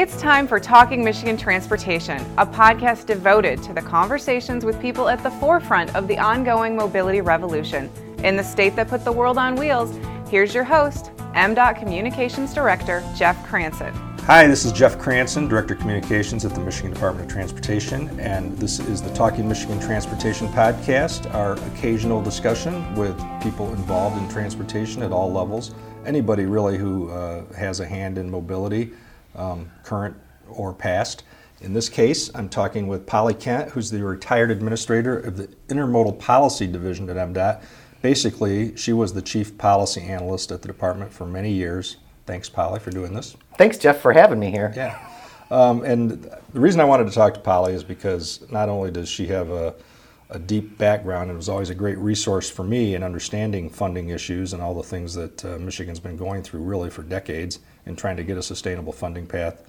It's time for Talking Michigan Transportation, a podcast devoted to the conversations with people at the forefront of the ongoing mobility revolution. In the state that put the world on wheels, here's your host, MDOT Communications Director Jeff Cranson. Hi, this is Jeff Cranson, Director of Communications at the Michigan Department of Transportation, and this is the Talking Michigan Transportation podcast, our occasional discussion with people involved in transportation at all levels. Anybody really who uh, has a hand in mobility, um, current or past. In this case, I'm talking with Polly Kent, who's the retired administrator of the Intermodal Policy Division at MDOT. Basically, she was the chief policy analyst at the department for many years. Thanks, Polly, for doing this. Thanks, Jeff, for having me here. Yeah. Um, and the reason I wanted to talk to Polly is because not only does she have a, a deep background and was always a great resource for me in understanding funding issues and all the things that uh, Michigan's been going through really for decades in trying to get a sustainable funding path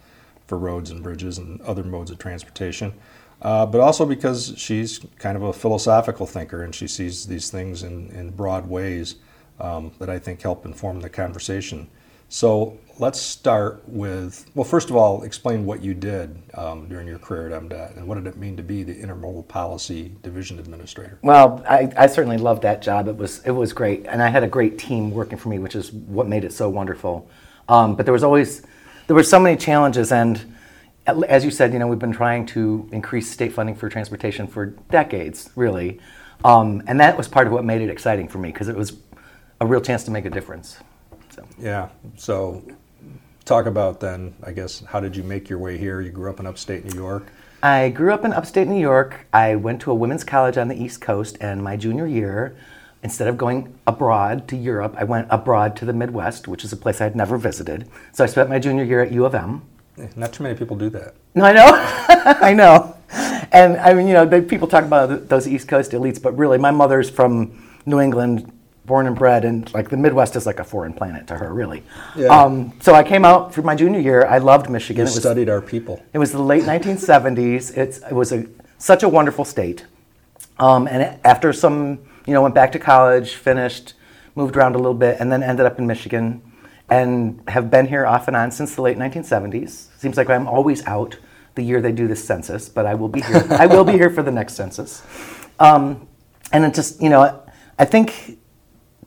for roads and bridges and other modes of transportation. Uh, but also because she's kind of a philosophical thinker and she sees these things in, in broad ways um, that I think help inform the conversation. So let's start with, well, first of all, explain what you did um, during your career at MDOT and what did it mean to be the Intermodal Policy Division Administrator? Well, I, I certainly loved that job. It was, it was great. And I had a great team working for me, which is what made it so wonderful. Um, but there was always, there were so many challenges. And as you said, you know, we've been trying to increase state funding for transportation for decades, really. Um, and that was part of what made it exciting for me because it was a real chance to make a difference. So. Yeah. So, talk about then, I guess, how did you make your way here? You grew up in upstate New York. I grew up in upstate New York. I went to a women's college on the East Coast, and my junior year, instead of going abroad to Europe, I went abroad to the Midwest, which is a place I had never visited. So I spent my junior year at U of M. Not too many people do that. No, I know, I know. And I mean, you know, they, people talk about those East Coast elites, but really, my mother's from New England, born and bred, and like the Midwest is like a foreign planet to her, really. Yeah. Um, so I came out for my junior year. I loved Michigan. You it was, studied our people. It was the late 1970s. It's, it was a, such a wonderful state. Um, and after some, you know, went back to college, finished, moved around a little bit, and then ended up in Michigan and have been here off and on since the late 1970s. Seems like I'm always out the year they do this census, but I will be here. I will be here for the next census. Um, and it just, you know, I think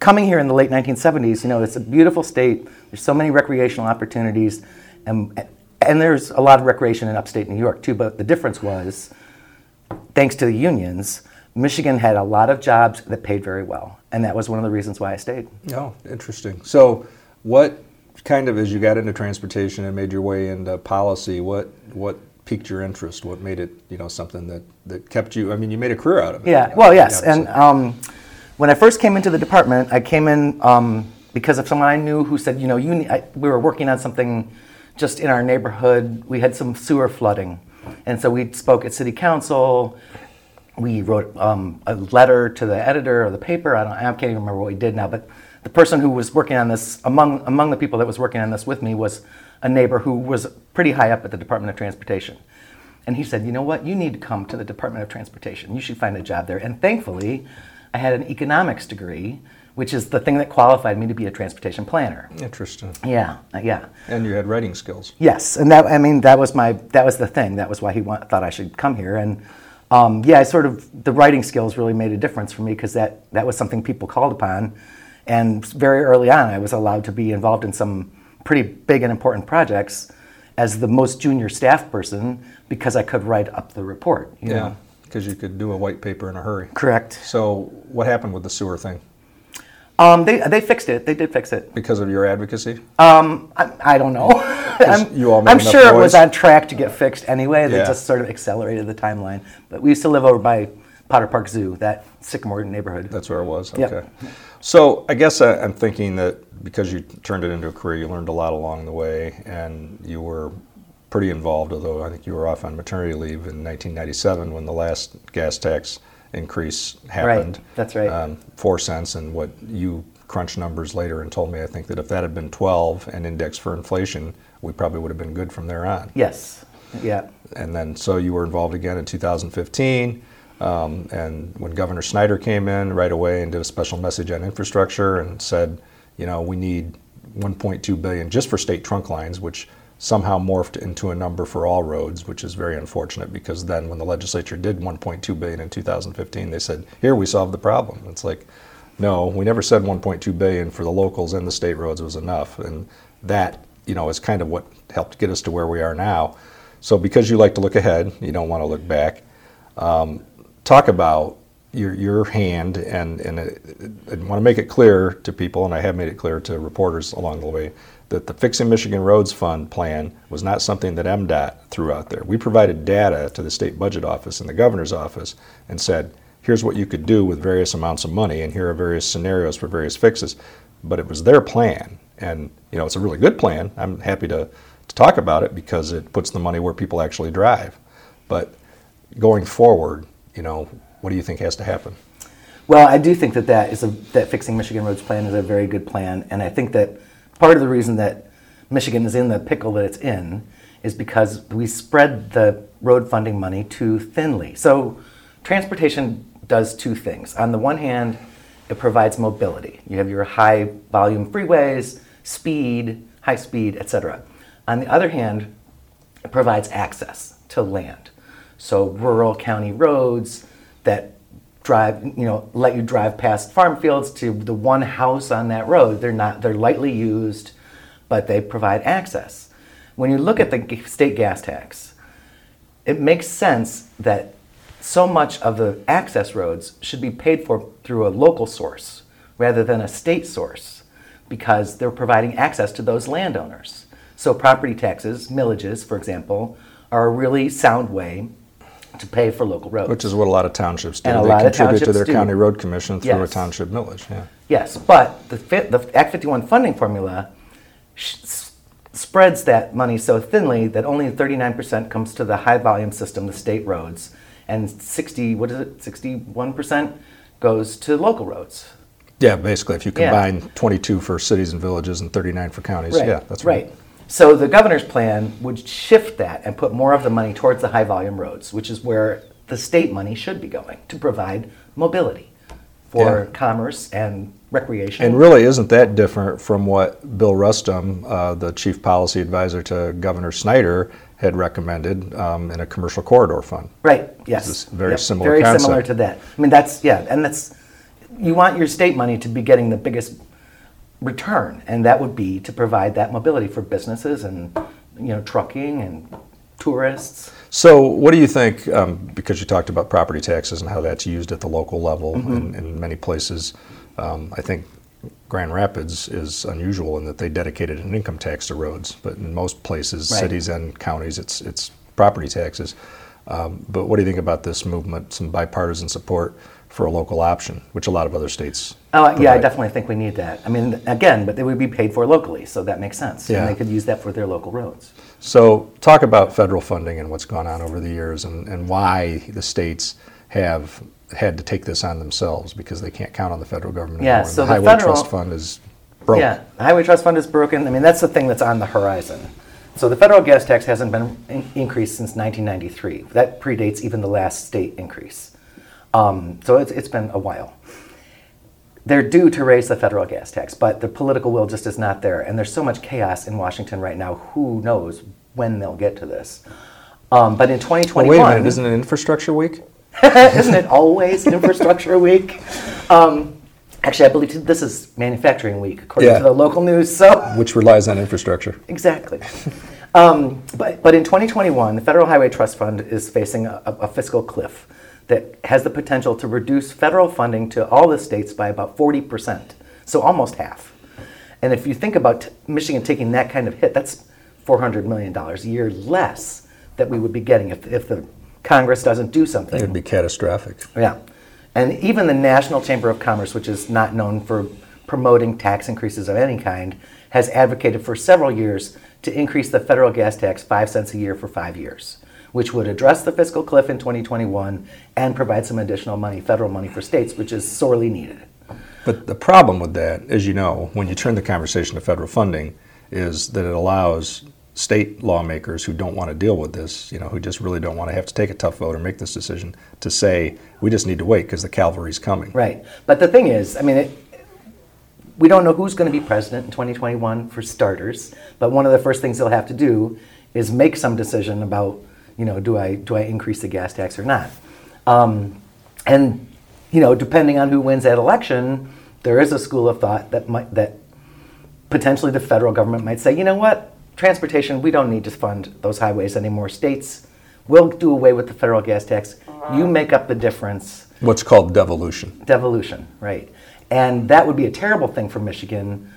coming here in the late 1970s, you know, it's a beautiful state. There's so many recreational opportunities, and and there's a lot of recreation in upstate New York too. But the difference was, thanks to the unions, Michigan had a lot of jobs that paid very well, and that was one of the reasons why I stayed. Oh, interesting. So, what kind of as you got into transportation and made your way into policy, what what piqued your interest? What made it you know something that that kept you? I mean, you made a career out of it. Yeah. you know, well, yes, and. Um, when I first came into the department, I came in um, because of someone I knew who said, you know, you I, we were working on something just in our neighborhood. We had some sewer flooding, and so we spoke at city council. We wrote um, a letter to the editor of the paper. I, don't, I can't even remember what we did now, but the person who was working on this among among the people that was working on this with me was a neighbor who was pretty high up at the Department of Transportation. And he said, you know what, you need to come to the Department of Transportation. You should find a job there. And thankfully, I had an economics degree, which is the thing that qualified me to be a transportation planner. Interesting. Yeah, uh, yeah. And you had writing skills. Yes, and that I mean that was my that was the thing. That was why he want, thought I should come here. And um, yeah, I sort of the writing skills really made a difference for me because that that was something people called upon. And very early on, I was allowed to be involved in some pretty big and important projects as the most junior staff person because I could write up the report. You Yeah. Because you could do a white paper in a hurry. Correct. So, what happened with the sewer thing? Um, they they fixed it. They did fix it. Because of your advocacy? Um, I, I don't know. I'm, you all made I'm sure it was on track to get fixed anyway. They Yeah. just sort of accelerated the timeline. But we used to live over by Potter Park Zoo, that Sycamore neighborhood. That's where it was. Yep. Okay. So I guess I, I'm thinking that because you turned it into a career, you learned a lot along the way, and you were pretty involved. Although I think you were off on maternity leave in 1997 when the last gas tax increase happened. that's right. Um, Four cents, and what you crunched numbers later and told me, I think that if that had been 12 and indexed for inflation, we probably would have been good from there on. Yes. Yeah. And then, so you were involved again in 2015. Um, and when Governor Snyder came in right away and did a special message on infrastructure and said, you know, we need 1.2 billion just for state trunk lines, which somehow morphed into a number for all roads, which is very unfortunate because then when the legislature did 1.2 billion in 2015, they said, "Here we solved the problem." It's like, no, we never said 1.2 billion for the locals and the state roads was enough, and that you know is kind of what helped get us to where we are now. So because you like to look ahead, you don't want to look back. Um, talk about your your hand and and I want to make it clear to people, and I have made it clear to reporters along the way that the Fixing Michigan Roads Fund plan was not something that MDOT threw out there. We provided data to the state budget office and the governor's office and said, here's what you could do with various amounts of money, and here are various scenarios for various fixes. But it was their plan, and you know it's a really good plan. I'm happy to, to talk about it because it puts the money where people actually drive. But going forward, you know, what do you think has to happen? Well, I do think that that is a, that fixing Michigan roads plan is a very good plan, and I think that part of the reason that Michigan is in the pickle that it's in is because we spread the road funding money too thinly. So transportation does two things. On the one hand, it provides mobility. You have your high volume freeways, speed, high speed, etc. On the other hand, it provides access to land. So rural county roads that drive, you know, let you drive past farm fields to the one house on that road. They're not, they're lightly used, but they provide access. When you look at the state gas tax, it makes sense that so much of the access roads should be paid for through a local source rather than a state source because they're providing access to those landowners. So, property taxes, millages, for example, are a really sound way to pay for local roads. Which is what a lot of townships do. And a they lot of contribute to their do. county road commission through a township millage. Yeah. Yes, but the, fi- the Act 51 funding formula sh- s- spreads that money so thinly that only 39% comes to the high volume system, the state roads, and 60, what is it, 61% goes to local roads. Yeah, basically, if you Yeah. combine 22 for cities and villages and 39 for counties, yeah, that's right. right. So the governor's plan would shift that and put more of the money towards the high volume roads, which is where the state money should be going to provide mobility for Yeah. commerce and recreation. And really, isn't that different from what Bill Rustem, uh, the chief policy advisor to Governor Snyder, had recommended um, in a commercial corridor fund? Right. Yes. Very Yep, similar Very concept. similar to that. I mean, that's yeah, and that's you want your state money to be getting the biggest return, and that would be to provide that mobility for businesses and you know trucking and tourists. So, what do you think? Um, because you talked about property taxes and how that's used at the local level Mm-hmm. in, in many places. Um, I think Grand Rapids is unusual in that they dedicated an income tax to roads, but in most places, Right. cities and counties, it's it's property taxes. Um, but what do you think about this movement? Some bipartisan support for a local option, which a lot of other states. Oh, yeah, I definitely think we need that. I mean, again, but they would be paid for locally, so that makes sense. Yeah. And they could use that for their local roads. So, talk about federal funding and what's gone on over the years and, and why the states have had to take this on themselves because they can't count on the federal government Yeah, anymore. So the the Highway federal- Trust Fund is broke. Yeah, the Highway Trust Fund is broken. I mean, that's the thing that's on the horizon. So the federal gas tax hasn't been in- increased since 1993. That predates even the last state increase. Um, so it's, it's been a while. They're due to raise the federal gas tax, but the political will just is not there. And there's so much chaos in Washington right now. Who knows when they'll get to this? Um, but in Well, 2021, wait a minute, isn't it Infrastructure Week? isn't it always Infrastructure Week? Um, actually, I believe this is Manufacturing Week, according Yeah. to the local news. So Which relies on infrastructure. exactly. Um, but, but in 2021, the Federal Highway Trust Fund is facing a, a fiscal cliff that has the potential to reduce federal funding to all the states by about 40%, so almost half. And if you think about t- Michigan taking that kind of hit, that's $400 million a year less that we would be getting if, if the Congress doesn't do something. It would be catastrophic. Yeah. And even the National Chamber of Commerce, which is not known for promoting tax increases of any kind, has advocated for several years to increase the federal gas tax five cents a year for five years, which would address the fiscal cliff in 2021 and provide some additional money, federal money for states, which is sorely needed. But the problem with that, as you know, when you turn the conversation to federal funding, is that it allows state lawmakers who don't want to deal with this, you know, who just really don't want to have to take a tough vote or make this decision, to say, we just need to wait because the cavalry's coming. Right. But the thing is, I mean, it, we don't know who's going to be president in 2021 for starters, but one of the first things they'll have to do is make some decision about, you know, do I do I increase the gas tax or not? Um, and you know, depending on who wins that election, there is a school of thought that might that potentially the federal government might say, you know what, transportation, we don't need to fund those highways anymore. States will do away with the federal gas tax. You make up the difference. What's called devolution. Devolution, right? And that would be a terrible thing for Michigan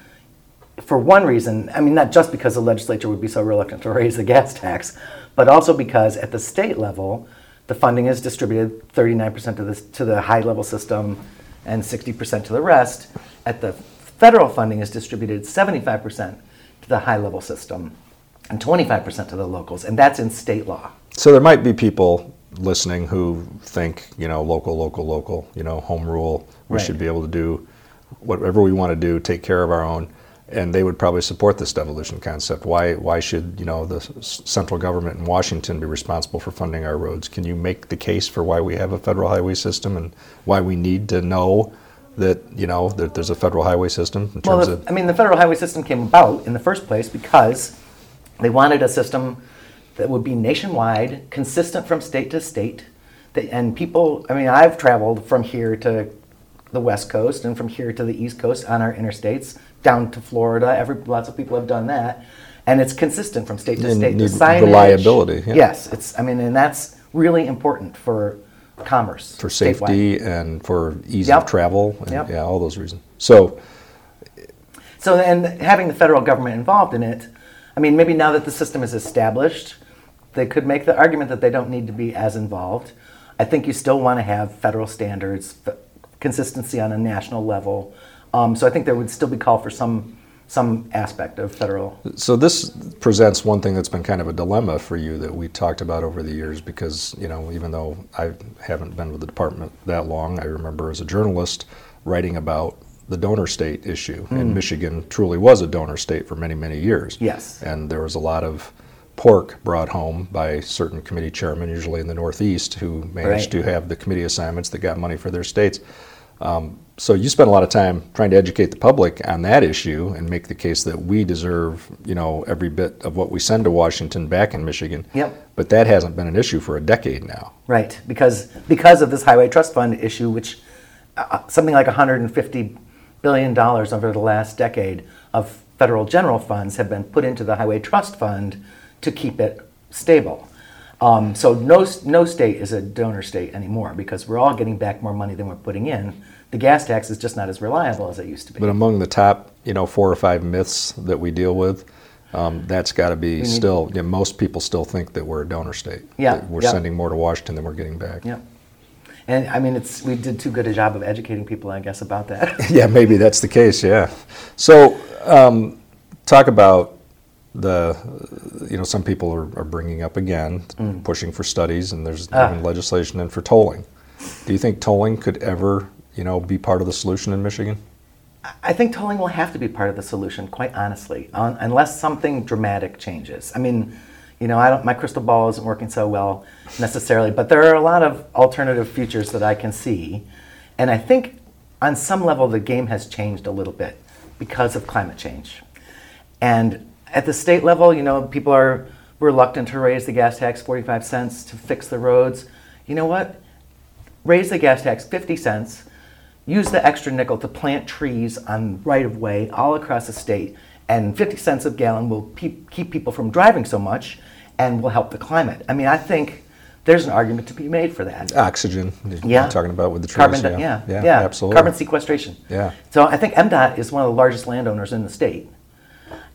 for one reason. I mean, not just because the legislature would be so reluctant to raise the gas tax, but also because at the state level, the funding is distributed 39% to the, to the high level system and 60% to the rest. At the federal funding is distributed 75% to the high level system and 25% to the locals, and that's in state law. So there might be people listening who think, you know, local, local, local, you know, home rule. We Right. should be able to do whatever we want to do, take care of our own, and they would probably support this devolution concept. Why, why should you know the central government in Washington be responsible for funding our roads? Can you make the case for why we have a federal highway system and why we need to know that you know that there's a federal highway system in Well, the- of I mean, the federal highway system came about in the first place because they wanted a system that would be nationwide, consistent from state to state. And people, I mean, I've traveled from here to the West Coast and from here to the East Coast on our interstates, down to Florida. Every, lots of people have done that. And it's consistent from state to And state. The signage- reliability, yeah. Yes, it's, I mean, and that's really important for commerce. for statewide. safety and for ease Yep. of travel and Yep. yeah, all those reasons. So So, and having the federal government involved in it, I mean, maybe now that the system is established, they could make the argument that they don't need to be as involved. I think you still want to have federal standards, consistency on a national level. Um, so I think there would still be call for some some aspect of federal. So this presents one thing that's been kind of a dilemma for you that we talked about over the years because, you know, even though I haven't been with the department that long, I remember as a journalist writing about the donor state issue. And Michigan truly was a donor state for many, many years. Yes. And there was a lot of pork brought home by certain committee chairmen, usually in the Northeast, who managed Right. to have the committee assignments that got money for their states. Um, so you spend a lot of time trying to educate the public on that issue and make the case that we deserve, you know, every bit of what we send to Washington back in Michigan. Yep. But that hasn't been an issue for a decade now. Right, because because of this highway trust fund issue, which uh, something like 150 billion dollars over the last decade of federal general funds have been put into the highway trust fund to keep it stable. Um, so no no state is a donor state anymore because we're all getting back more money than we're putting in. The gas tax is just not as reliable as it used to be. But among the top, you know, four or five myths that we deal with, um, that's got to be still. You know, most people still think that we're a donor state. Yeah, we're yeah. sending more to Washington than we're getting back. yeah, and I mean it's we did too good a job of educating people, I guess, about that. Yeah, maybe that's the case. Yeah. So, um, talk about the, you know, some people are, are bringing up again, pushing for studies, and there's Ah. even legislation in for tolling. Do you think tolling could ever, you know, be part of the solution in Michigan? I think tolling will have to be part of the solution, quite honestly, un- unless something dramatic changes. I mean, you know, I don't, my crystal ball isn't working so well necessarily, but there are a lot of alternative futures that I can see. And I think on some level the game has changed a little bit because of climate change. And at the state level, you know, people are reluctant to raise the gas tax 45 cents to fix the roads. You know what? Raise the gas tax 50 cents use the extra nickel to plant trees on right of way all across the state, and 50 cents a gallon will pe- keep people from driving so much and will help the climate. I mean, I think there's an argument to be made for that. Oxygen. you're Yeah. Talking about with the trees. Carbon, di- yeah. yeah, yeah. Absolutely. Carbon sequestration. Yeah. So I think MDOT is one of the largest landowners in the state,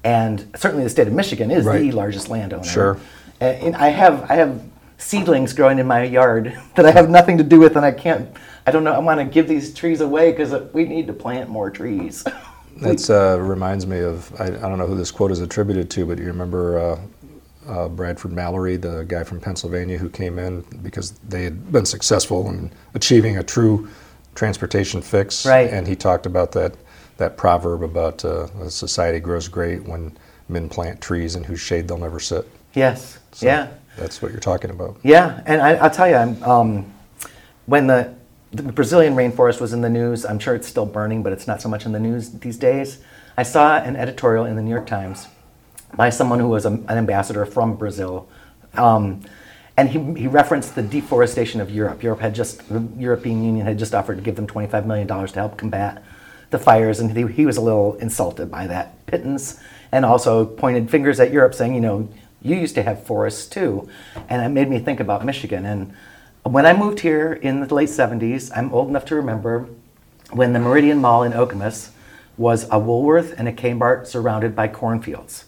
and certainly the state of Michigan is the largest landowner. Sure. And and I have I have seedlings growing in my yard that I have nothing to do with, and I can't. I don't know. I want to give these trees away because we need to plant more trees. That uh, reminds me of, I, I don't know who this quote is attributed to, but you remember uh, uh, Bradford Mallory, the guy from Pennsylvania who came in because they had been successful in achieving a true transportation fix. Right. And he talked about that, that proverb about uh, a society grows great when men plant trees in whose shade they'll never sit. yes. So yeah. That's what you're talking about. Yeah, and I, I'll tell you, I'm, um, when the the Brazilian rainforest was in the news. I'm sure it's still burning, but it's not so much in the news these days. I saw an editorial in the New York Times by someone who was a, an ambassador from Brazil. Um, and he, he referenced the deforestation of Europe. Europe had just, the European Union had just offered to give them $25 million to help combat the fires, and he, he was a little insulted by that pittance and also pointed fingers at Europe, saying, you know, you used to have forests too. And it made me think about Michigan. And when I moved here in the late 70s, I'm old enough to remember when the Meridian Mall in Okemos was a Woolworth and a Kmart surrounded by cornfields.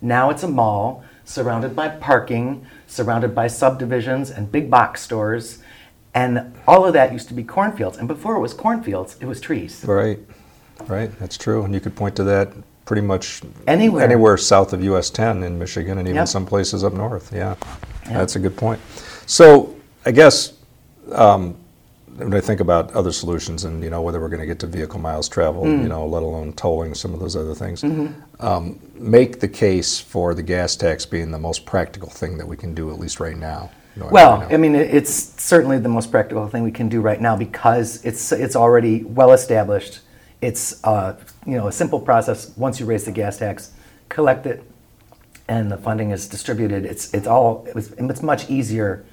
Now it's a mall surrounded by parking, surrounded by subdivisions and big box stores. And all of that used to be cornfields. And before it was cornfields, it was trees. Right, right. That's true. And you could point to that pretty much Anywhere. anywhere south of US 10 in Michigan and even Yep. some places up north. Yeah, that's a good point. So I guess um, when I think about other solutions and you know whether we're going to get to vehicle miles traveled, Mm. you know, let alone tolling some of those other things, Mm-hmm. um, make the case for the gas tax being the most practical thing that we can do at least right now. Well, know. I mean, it's certainly the most practical thing we can do right now because it's it's already well established. It's uh, you know a simple process. Once you raise the gas tax, collect it, and the funding is distributed. It's it's all it was, it's much easier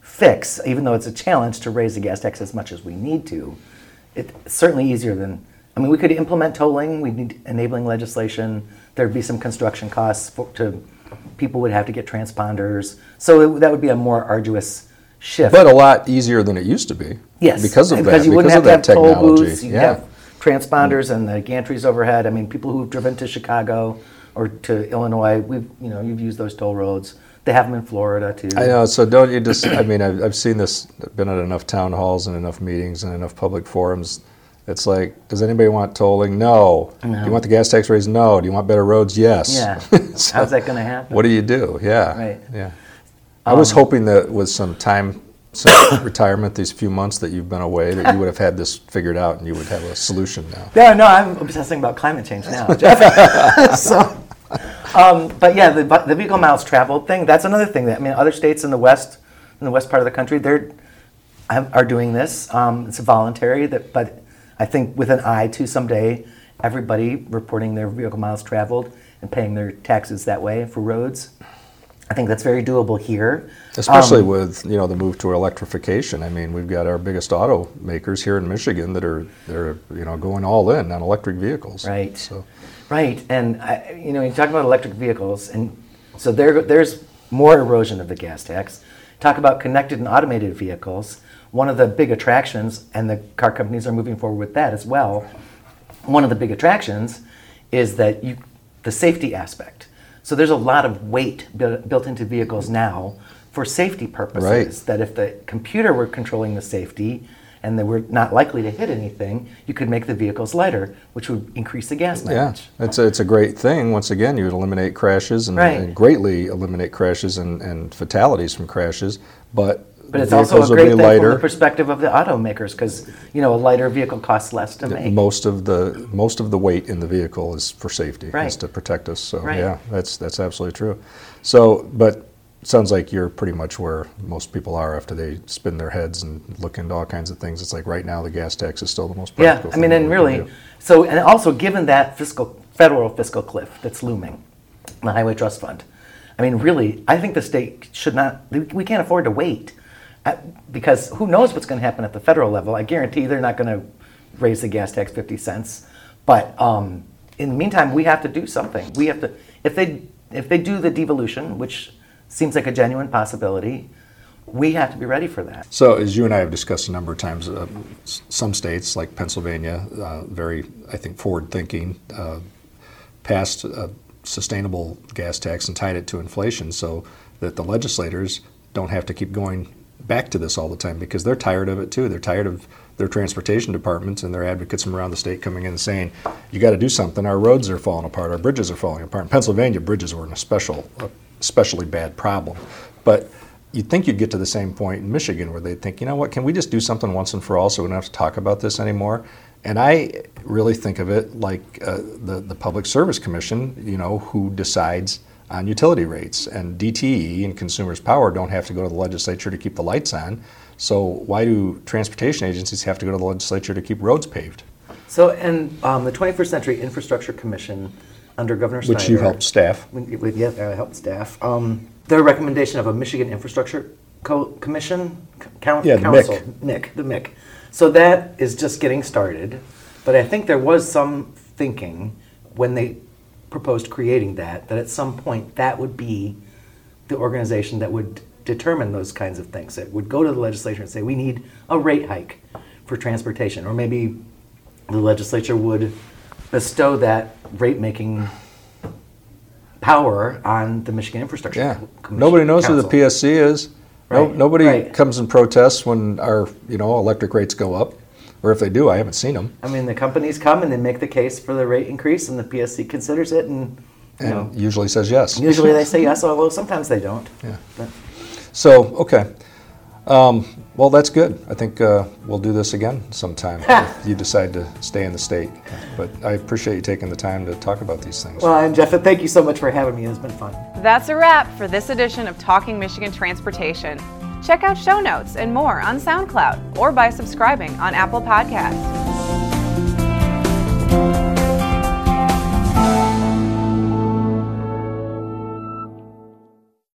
fix, even though it's a challenge to raise the gas tax as much as we need to. It's certainly easier than I mean, we could implement tolling. We need enabling legislation. There'd be some construction costs for, to people would have to get transponders. So it, that would be a more arduous shift. but a lot easier than it used to be. yes, because of that. because you wouldn't because have of to that have toll technology. booths. You yeah. have transponders and the gantries overhead. I mean, people who've driven to Chicago or to Illinois, we've you know you've used those toll roads. They have them in Florida too. I know. So don't you just? I mean, I've, I've seen this. Been at enough town halls and enough meetings and enough public forums. It's like, does anybody want tolling? No. no. Do you want the gas tax raised? No. Do you want better roads? Yes. Yeah. So How's that going to happen? What do you do? Yeah. Right. Yeah. Um, I was hoping that with some time, some retirement, these few months that you've been away, that you would have had this figured out and you would have a solution now. Yeah, no, I'm obsessing about climate change now, Jeff. so, um, but yeah, the, the vehicle miles traveled thing, that's another thing that, I mean, other states in the west, in the west part of the country, they're, are doing this. Um, it's voluntary, that, but I think with an eye to someday, everybody reporting their vehicle miles traveled and paying their taxes that way for roads. I think that's very doable here. Especially Um, with you know the move to electrification. I mean, we've got our biggest automakers here in Michigan that are they're you know going all in on electric vehicles. Right. So Right, and I, you know, you talk about electric vehicles, and so there, there's more erosion of the gas tax. Talk about connected and automated vehicles. One of the big attractions, and the car companies are moving forward with that as well. One of the big attractions is that you, the safety aspect. So there's a lot of weight built, into vehicles now for safety purposes. Right. That if the computer were controlling the safety and they were not likely to hit anything, you could make the vehicles lighter, which would increase the gas mileage. yeah, it's a, it's a great thing. Once again, you would eliminate crashes and, Right. and greatly eliminate crashes and, and fatalities from crashes. But But it's also a great thing from the perspective of the automakers because you know a lighter vehicle costs less to make. most of the most of the weight in the vehicle is for safety, Right. is to protect us. So Right. yeah, that's that's absolutely true. So, but it sounds like you're pretty much where most people are after they spin their heads and look into all kinds of things. It's like right now the gas tax is still the most Yeah, practical. I mean, and really, so and also given that fiscal federal fiscal cliff that's looming, the Highway Trust Fund. I mean, really, I think the state should not. We can't afford to wait, because who knows what's going to happen at the federal level? I guarantee they're not going to raise the gas tax fifty cents. But um, in the meantime, we have to do something. We have to if they if they do the devolution, which seems like a genuine possibility, we have to be ready for that. So, as you and I have discussed a number of times, uh, some states like Pennsylvania, uh, very, I think, forward thinking, uh, passed a sustainable gas tax and tied it to inflation so that the legislators don't have to keep going back to this all the time because they're tired of it too. They're tired of their transportation departments and their advocates from around the state coming in and saying, you got to do something. Our roads are falling apart. Our bridges are falling apart. In Pennsylvania, bridges were in a special, especially bad problem. But you'd think you'd get to the same point in Michigan where they'd think, you know what, can we just do something once and for all so we don't have to talk about this anymore? And I really think of it like uh, the, the Public Service Commission, you know, who decides on utility rates. And DTE and Consumers Power don't have to go to the legislature to keep the lights on. So why do transportation agencies have to go to the legislature to keep roads paved? So, and um, the 21st Century Infrastructure Commission under Governor Snyder. Which you helped staff. With, yeah, I helped staff. Um, their recommendation of a Michigan Infrastructure Co- Commission c- coun- Yeah, the council, MIC. MIC, the MIC. So that is just getting started, but I think there was some thinking when they proposed creating that that at some point that would be the organization that would determine those kinds of things. It would go to the legislature and say we need a rate hike for transportation, or maybe the legislature would bestow that rate making power on the Michigan Infrastructure Yeah. Commission. Nobody knows who the PSC is. No, nobody right. comes and protests when our, you know, electric rates go up. Or if they do, I haven't seen them. I mean, the companies come and they make the case for the rate increase, and the PSC considers it, and you know, usually says yes. usually they say yes, although sometimes they don't. Yeah. But So, okay. Um, well, that's good. I think uh, we'll do this again sometime if you decide to stay in the state. But I appreciate you taking the time to talk about these things. well, and Jeff, thank you so much for having me. It's been fun. That's a wrap for this edition of Talking Michigan Transportation. Check out show notes and more on SoundCloud or by subscribing on Apple Podcasts.